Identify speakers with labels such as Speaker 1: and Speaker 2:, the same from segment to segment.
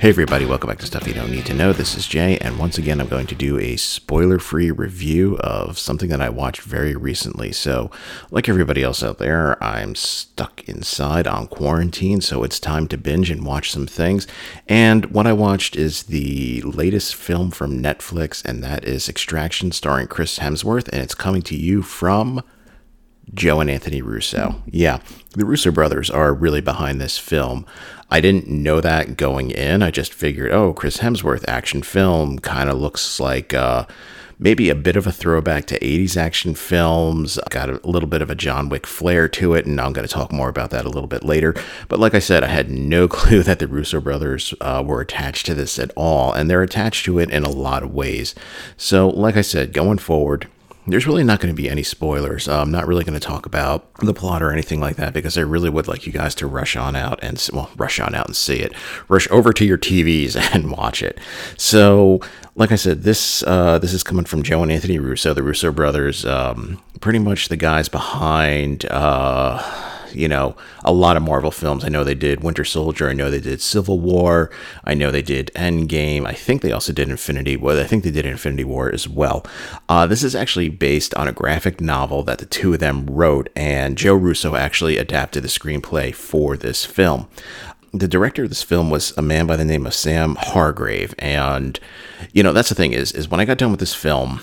Speaker 1: Hey everybody, welcome back to Stuff You Don't Need to Know. This is Jay, and once again, I'm going to do a spoiler free review of something that I watched very recently. So, like everybody else out there, I'm stuck inside on quarantine, so it's time to binge and watch some things. And what I watched is the latest film from Netflix, and that is Extraction, starring Chris Hemsworth, and it's coming to you from Joe and Anthony Russo. Yeah, the Russo brothers are really behind this film. I didn't know that going in. I just figured, oh, Chris Hemsworth action film kind of looks like uh, maybe a bit of a throwback to 80s action films. Got a little bit of a John Wick flair to it, and I'm going to talk more about that a little bit later. But like I said, I had no clue that the Russo brothers uh, were attached to this at all, and they're attached to it in a lot of ways. So, like I said, going forward, there's really not going to be any spoilers. Uh, I'm not really going to talk about the plot or anything like that because I really would like you guys to rush on out and well, rush on out and see it. Rush over to your TVs and watch it. So, like I said, this uh, this is coming from Joe and Anthony Russo, the Russo brothers, um, pretty much the guys behind. Uh, you know, a lot of Marvel films. I know they did Winter Soldier. I know they did Civil War. I know they did Endgame. I think they also did Infinity War. I think they did Infinity War as well. Uh, this is actually based on a graphic novel that the two of them wrote, and Joe Russo actually adapted the screenplay for this film the director of this film was a man by the name of Sam Hargrave, and you know that's the thing is is when I got done with this film,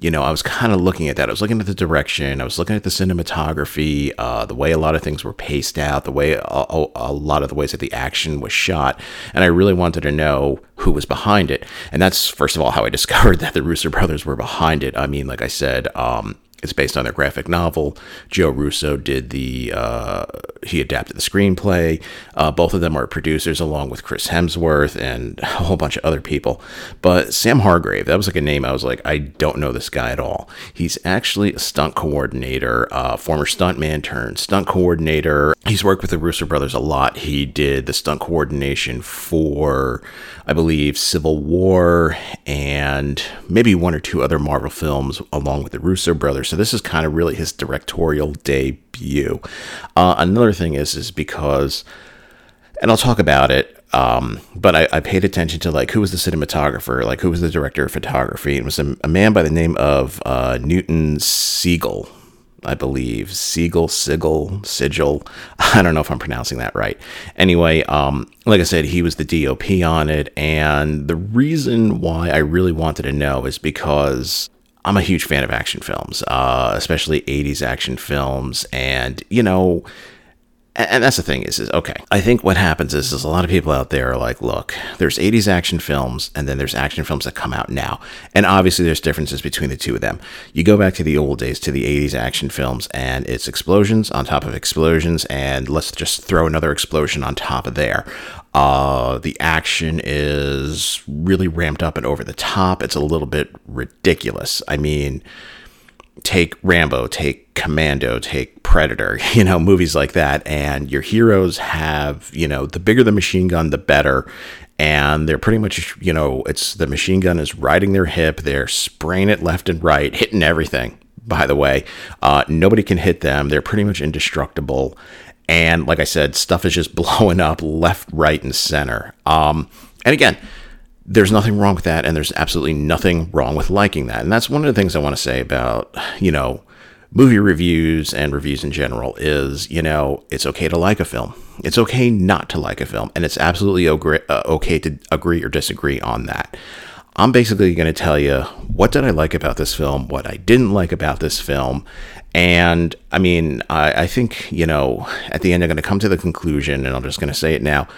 Speaker 1: you know, I was kind of looking at that. I was looking at the direction. I was looking at the cinematography, uh, the way a lot of things were paced out, the way a, a, lot of the ways that the action was shot, and I really wanted to know who was behind it. And that's first of all how I discovered that the Russo brothers were behind it. I mean, like I said, um, it's based on their graphic novel. Joe Russo did the, uh, he adapted the screenplay. Uh, both of them are producers, along with Chris Hemsworth and a whole bunch of other people. But Sam Hargrave, that was like a name I was like, I don't know this guy at all. He's actually a stunt coordinator, uh, former stuntman turned stunt coordinator. He's worked with the Russo brothers a lot. He did the stunt coordination for, I believe, Civil War and maybe one or two other Marvel films, along with the Russo brothers. So this is kind of really his directorial debut. Uh, another thing is is because, and I'll talk about it. Um, but I, I, paid attention to like who was the cinematographer, like who was the director of photography. It was a, a man by the name of uh, Newton Sigel. I believe Siegel, Sigil, Sigil. I don't know if I'm pronouncing that right. Anyway, um, like I said, he was the DOP on it, and the reason why I really wanted to know is because I'm a huge fan of action films, uh, especially 80s action films. And, you know, and that's the thing is, is okay. I think what happens is, is a lot of people out there are like, look, there's 80s action films, and then there's action films that come out now, and obviously there's differences between the two of them. You go back to the old days, to the 80s action films, and it's explosions on top of explosions, and let's just throw another explosion on top of there. Uh, the action is really ramped up and over the top. It's a little bit ridiculous. I mean, take Rambo, take Commando, take Predator, you know, movies like that. And your heroes have, you know, the bigger the machine gun, the better. And they're pretty much, you know, it's the machine gun is riding their hip. They're spraying it left and right, hitting everything, by the way. Uh, nobody can hit them. They're pretty much indestructible. And like I said, stuff is just blowing up left, right, and center. Um, and again, there's nothing wrong with that, and there's absolutely nothing wrong with liking that. And that's one of the things I want to say about, you know, movie reviews and reviews in general is, you know, it's okay to like a film. It's okay not to like a film, and it's absolutely uh, okay to agree or disagree on that. I'm basically going to tell you what did I like about this film, what I didn't like about this film, and I mean, I, I think you know, at the end, I'm going to come to the conclusion, and I'm just going to say it now.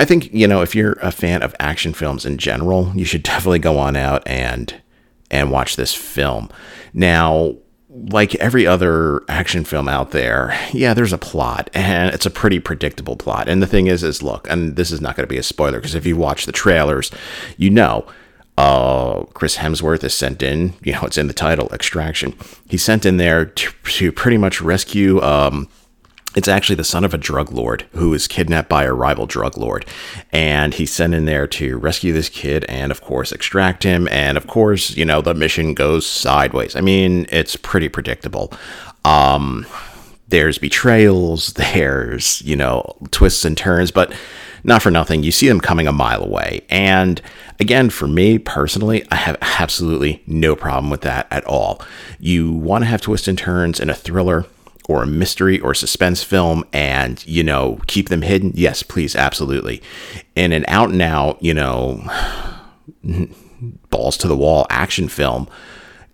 Speaker 1: I think, you know, if you're a fan of action films in general, you should definitely go on out and and watch this film. Now, like every other action film out there, yeah, there's a plot and it's a pretty predictable plot. And the thing is is look, and this is not going to be a spoiler because if you watch the trailers, you know uh, Chris Hemsworth is sent in, you know, it's in the title, Extraction. He's sent in there to, to pretty much rescue um, it's actually the son of a drug lord who is kidnapped by a rival drug lord. And he's sent in there to rescue this kid and, of course, extract him. And, of course, you know, the mission goes sideways. I mean, it's pretty predictable. Um, there's betrayals, there's, you know, twists and turns, but not for nothing. You see them coming a mile away. And again, for me personally, I have absolutely no problem with that at all. You want to have twists and turns in a thriller or a mystery or suspense film and, you know, keep them hidden? Yes, please, absolutely. In an out and out, you know, balls to the wall action film,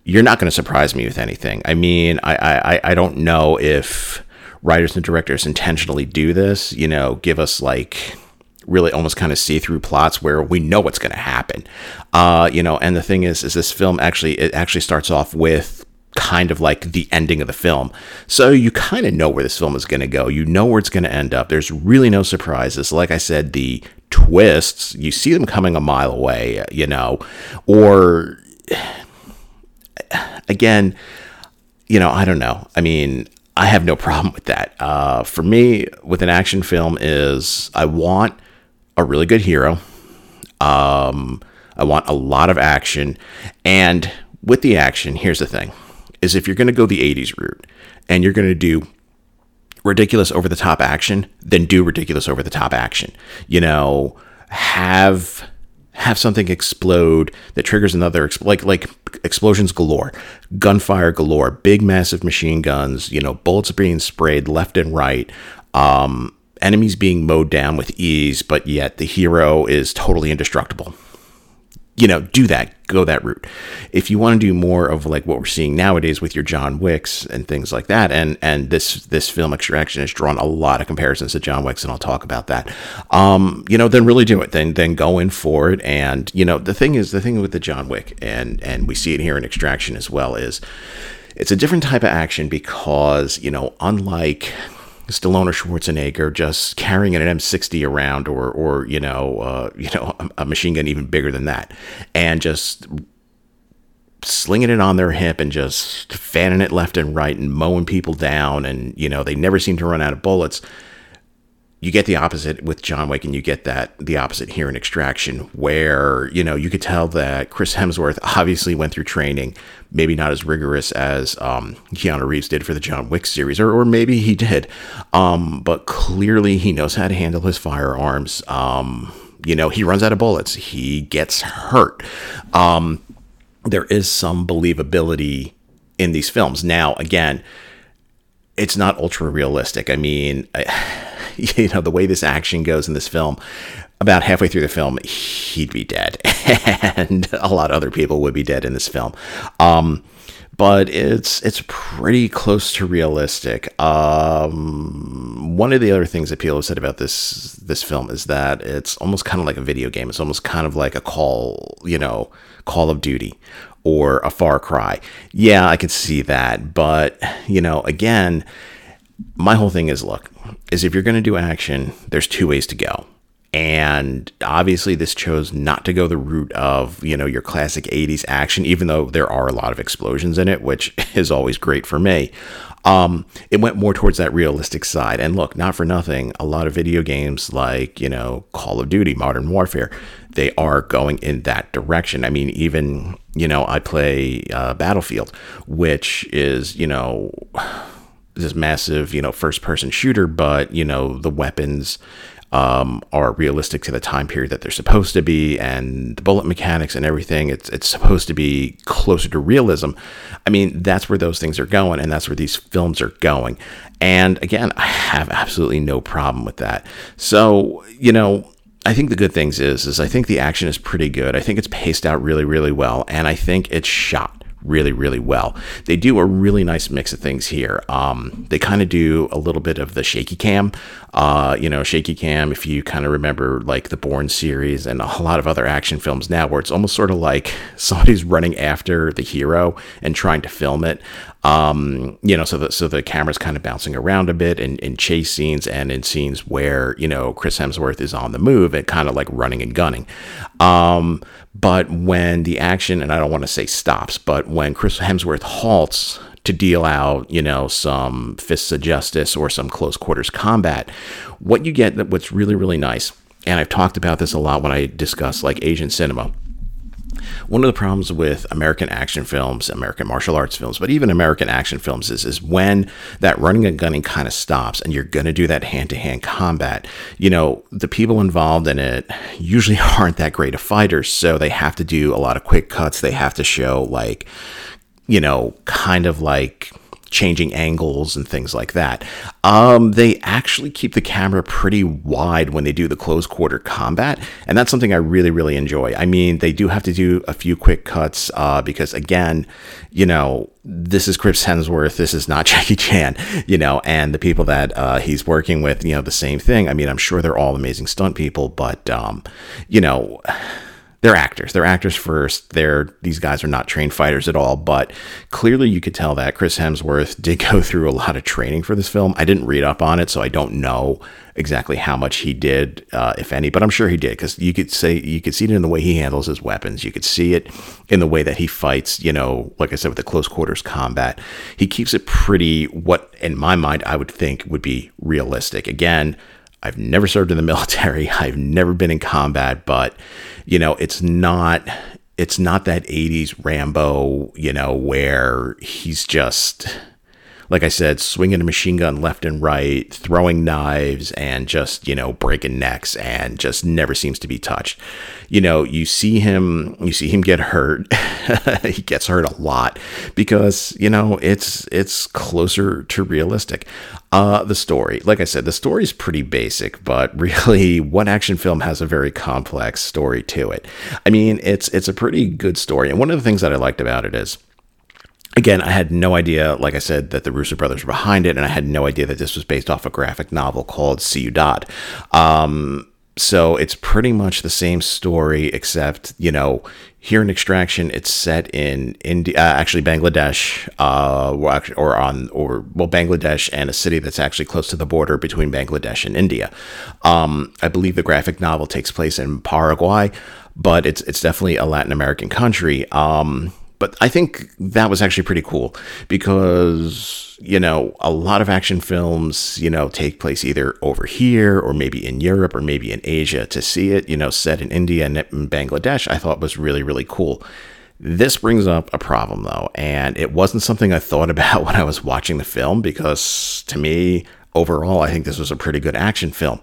Speaker 1: you're not going to surprise me with anything. I mean, I, I, I don't know if writers and directors intentionally do this, you know, give us like really almost kind of see-through plots where we know what's going to happen. Uh, you know, and the thing is, is this film actually it actually starts off with kind of like the ending of the film. So you kind of know where this film is going to go. You know where it's going to end up. There's really no surprises. Like I said, the twists, you see them coming a mile away, you know, or again, you know, I don't know. I mean, I have no problem with that. Uh, for me, with an action film, is I want a really good hero. Um, I want a lot of action, and with the action, here's the thing is if you're going to go the 80s route and you're going to do ridiculous over the top action, then do ridiculous over the top action. You know, have have something explode that triggers another like like explosions galore, gunfire galore, big massive machine guns, you know, bullets being sprayed left and right. Um, enemies being mowed down with ease, but yet the hero is totally indestructible you know, do that, go that route. If you want to do more of like what we're seeing nowadays with your John Wicks and things like that, and and this this film Extraction has drawn a lot of comparisons to John Wicks, and I'll talk about that. Um, you know, then really do it. Then then go in for it. And you know, the thing is, the thing with the John Wick, and and we see it here in Extraction as well, is it's a different type of action because you know, unlike Stallone or Schwarzenegger just carrying an M60 around, or or you know, uh, you know, a, a machine gun even bigger than that, and just slinging it on their hip and just fanning it left and right and mowing people down, and you know, they never seem to run out of bullets you get the opposite with John Wick, and you get that the opposite here in Extraction, where you know you could tell that Chris Hemsworth obviously went through training, maybe not as rigorous as um, Keanu Reeves did for the John Wick series, or, or maybe he did, um, but clearly he knows how to handle his firearms. Um, you know, he runs out of bullets, he gets hurt. Um, there is some believability in these films. Now, again, it's not ultra realistic. I mean. I, you know, the way this action goes in this film, about halfway through the film, he'd be dead, and a lot of other people would be dead in this film. Um, but it's it's pretty close to realistic. Um, one of the other things that people have said about this this film is that it's almost kind of like a video game. It's almost kind of like a call, you know, Call of Duty or a Far Cry. Yeah, I could see that, but you know, again, my whole thing is look, is if you're going to do action, there's two ways to go. And obviously, this chose not to go the route of, you know, your classic 80s action, even though there are a lot of explosions in it, which is always great for me. Um, it went more towards that realistic side. And look, not for nothing, a lot of video games like, you know, Call of Duty, Modern Warfare, they are going in that direction. I mean, even, you know, I play uh, Battlefield, which is, you know, this massive, you know, first person shooter, but you know, the weapons um, are realistic to the time period that they're supposed to be, and the bullet mechanics and everything. It's it's supposed to be closer to realism. I mean, that's where those things are going, and that's where these films are going. And again, I have absolutely no problem with that. So you know. I think the good things is is I think the action is pretty good. I think it's paced out really really well and I think it's shot really, really well. They do a really nice mix of things here. Um, they kind of do a little bit of the shaky cam. Uh, you know, shaky cam, if you kind of remember like the Bourne series and a lot of other action films now, where it's almost sort of like somebody's running after the hero and trying to film it. Um, you know, so the, so the camera's kind of bouncing around a bit in, in chase scenes and in scenes where, you know, Chris Hemsworth is on the move and kind of like running and gunning. Um, But when the action, and I don't want to say stops, but when Chris Hemsworth halts to deal out, you know, some fists of justice or some close quarters combat, what you get, that what's really, really nice, and I've talked about this a lot when I discuss like Asian cinema one of the problems with American action films, American martial arts films, but even American action films is, is when that running and gunning kind of stops and you're going to do that hand to hand combat. You know, the people involved in it usually aren't that great of fighters, so they have to do a lot of quick cuts. They have to show, like, you know, kind of like changing angles and things like that. Um, they actually keep the camera pretty wide when they do the close quarter combat, and that's something I really, really enjoy. I mean, they do have to do a few quick cuts uh, because, again, you know, this is Chris Hemsworth, this is not Jackie Chan, you know, and the people that uh, he's working with, you know, the same thing. I mean, I'm sure they're all amazing stunt people, but, um, you know, they're actors. They're actors first. They're these guys are not trained fighters at all, but clearly you could tell that Chris Hemsworth did go through a lot of training for this film. I didn't read up on it, so I don't know exactly how much he did, uh, if any, but I'm sure he did because you could say you could see it in the way he handles his weapons. You could see it in the way that he fights. You know, like I said, with the close quarters combat, he keeps it pretty. What in my mind I would think would be realistic. Again I've never served in the military. I've never been in combat, but you know, it's not it's not that 80s Rambo, you know, where he's just like I said, swinging a machine gun left and right, throwing knives, and just, you know, breaking necks and just never seems to be touched. You know, you see him, you see him get hurt. he gets hurt a lot because, you know, it's, it's closer to realistic. Uh, the story, like I said, the story is pretty basic, but really, one action film has a very complex story to it? I mean, it's, it's a pretty good story. And one of the things that I liked about it is, again, I had no idea, like I said, that the Russo brothers were behind it, and I had no idea that this was based off a graphic novel called Ciudad. Um, so it's pretty much the same story, except you know, here in Extraction, it's set in India, uh, actually Bangladesh, uh, or on, or well, Bangladesh and a city that's actually close to the border between Bangladesh and India. Um, I believe the graphic novel takes place in Paraguay, but it's it's definitely a Latin American country. Um, but I think that was actually pretty cool because, you know, a lot of action films, you know, take place either over here or maybe in Europe or maybe in Asia. To see it, you know, set in India and Bangladesh, I thought was really, really cool. This brings up a problem though, and it wasn't something I thought about when I was watching the film because to me, overall, I think this was a pretty good action film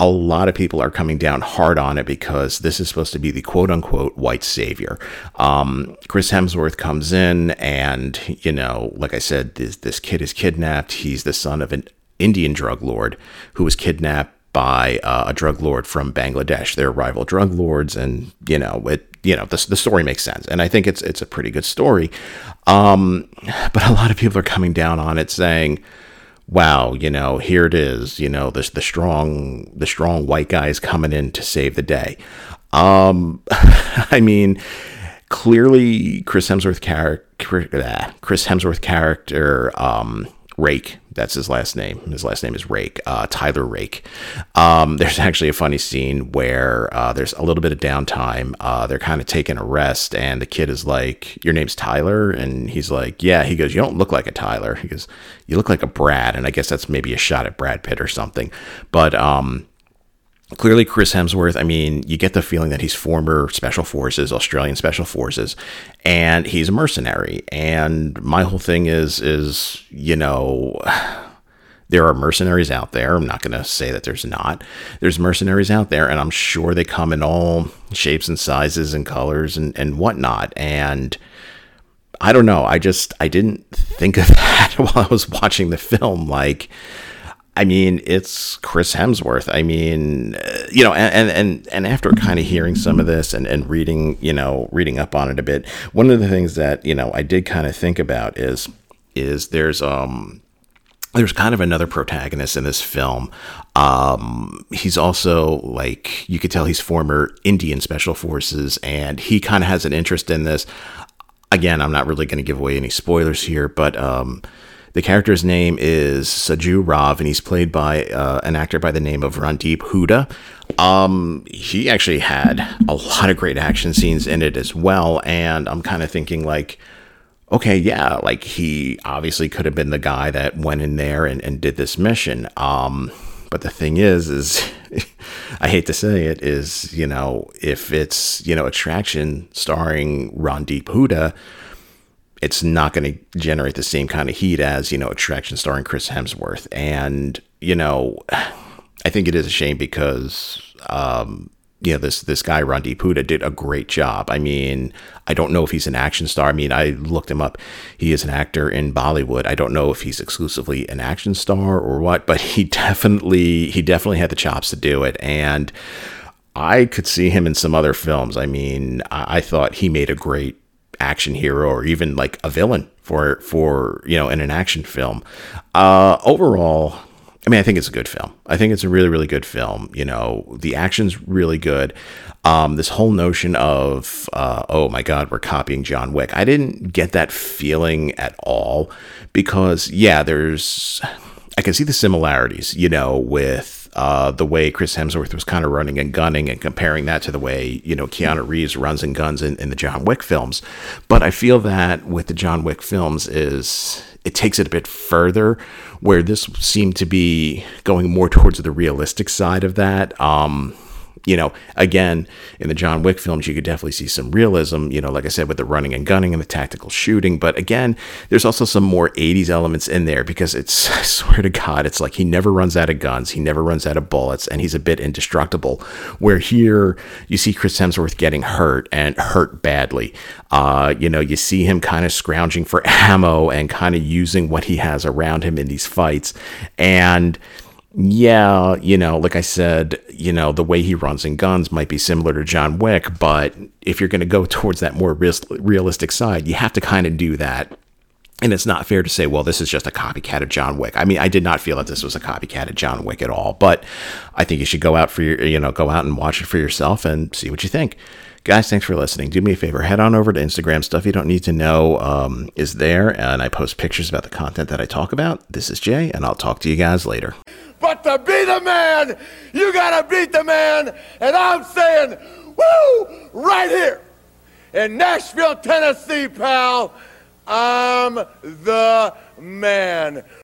Speaker 1: a lot of people are coming down hard on it because this is supposed to be the quote unquote white savior. Um, Chris Hemsworth comes in, and, you know, like I said, this, this kid is kidnapped. He's the son of an Indian drug lord who was kidnapped by uh, a drug lord from Bangladesh. They're rival drug lords, and, you know, it you know the, the story makes sense and i think it's it's a pretty good story um, but a lot of people are coming down on it saying wow, you know, here it is, you know, the the strong the strong white guy is coming in to save the day. Um, I mean, clearly Chris Hemsworth character, Chris Hemsworth character, um, Rake that's his last name. His last name is Rake, uh, Tyler Rake. Um, there's actually a funny scene where uh, there's a little bit of downtime. Uh, they're kind of taking a rest, and the kid is like, "Your name's Tyler," and he's like, "Yeah." He goes, "You don't look like a Tyler." He goes, "You look like a Brad," and I guess that's maybe a shot at Brad Pitt or something. But um, clearly Chris Hemsworth, I mean, you get the feeling that he's former special forces, Australian special forces, and he's a mercenary. And my whole thing is is, you know, there are mercenaries out there. I'm not going to say that there's not. There's mercenaries out there, and I'm sure they come in all shapes and sizes and colors and, and whatnot. And I don't know. I just, I didn't think of that while I was watching the film. Like, I mean, it's Chris Hemsworth. I mean, uh, you know, and and and after kind of hearing some of this and and reading, you know, reading up on it a bit, one of the things that you know I did kind of think about is is there's um there's kind of another protagonist in this film. Um, he's also like you could tell he's former Indian special forces, and he kind of has an interest in this. Again, I'm not really going to give away any spoilers here, but um, The character's name is Saju Rav, and he's played by uh, an actor by the name of Randeep Hooda. Um, he actually had a lot of great action scenes in it as well, and I'm kind of thinking like, okay, yeah, like he obviously could have been the guy that went in there and, and did this mission. Um, but the thing is, is I hate to say it, is you know if it's you know Extraction starring Randeep Hooda it's not going to generate the same kind of heat as you know extraction starring chris hemsworth and you know i think it is a shame because um you know this this guy Randeep Hooda did a great job. I mean, I don't know if he's an action star. I mean, I looked him up. He is an actor in Bollywood. I don't know if he's exclusively an action star or what, but he definitely he definitely had the chops to do it. And I could see him in some other films. I mean, I thought he made a great action hero or even like a villain for for you know in an action film. Uh, overall, I mean, I think it's a good film. I think it's a really really good film. You know, the action's really good. Um, this whole notion of uh, oh my god, we're copying John Wick. I didn't get that feeling at all because yeah, there's I can see the similarities. You know, with uh, the way Chris Hemsworth was kind of running and gunning and comparing that to the way, you know, Keanu Reeves runs and guns in, in the John Wick films. But I feel that with the John Wick films is it takes it a bit further where this seemed to be going more towards the realistic side of that. Um, you know, again, in the John Wick films, you could definitely see some realism, you know, like I said, with the running and gunning and the tactical shooting. But again, there's also some more 80s elements in there because it's, I swear to God, it's like he never runs out of guns, he never runs out of bullets, and he's a bit indestructible. Where here, you see Chris Hemsworth getting hurt and hurt badly. Uh, you know, you see him kind of scrounging for ammo and kind of using what he has around him in these fights. And, yeah, you know, like I said, you know, the way he runs and guns might be similar to John Wick, but if you're going to go towards that more realistic side, you have to kind of do that. And it's not fair to say, well, this is just a copycat of John Wick. I mean, I did not feel that this was a copycat of John Wick at all, but I think you should go out for your, you know, go out and watch it for yourself and see what you think. Guys, thanks for listening. Do me a favor, head on over to Instagram. Stuff you don't need to know um, is there, and I post pictures about the content that I talk about. This is Jay, and I'll talk to you guys later.
Speaker 2: But to be the man, you gotta beat the man. And I'm saying, woo, right here in Nashville, Tennessee, pal, I'm the man.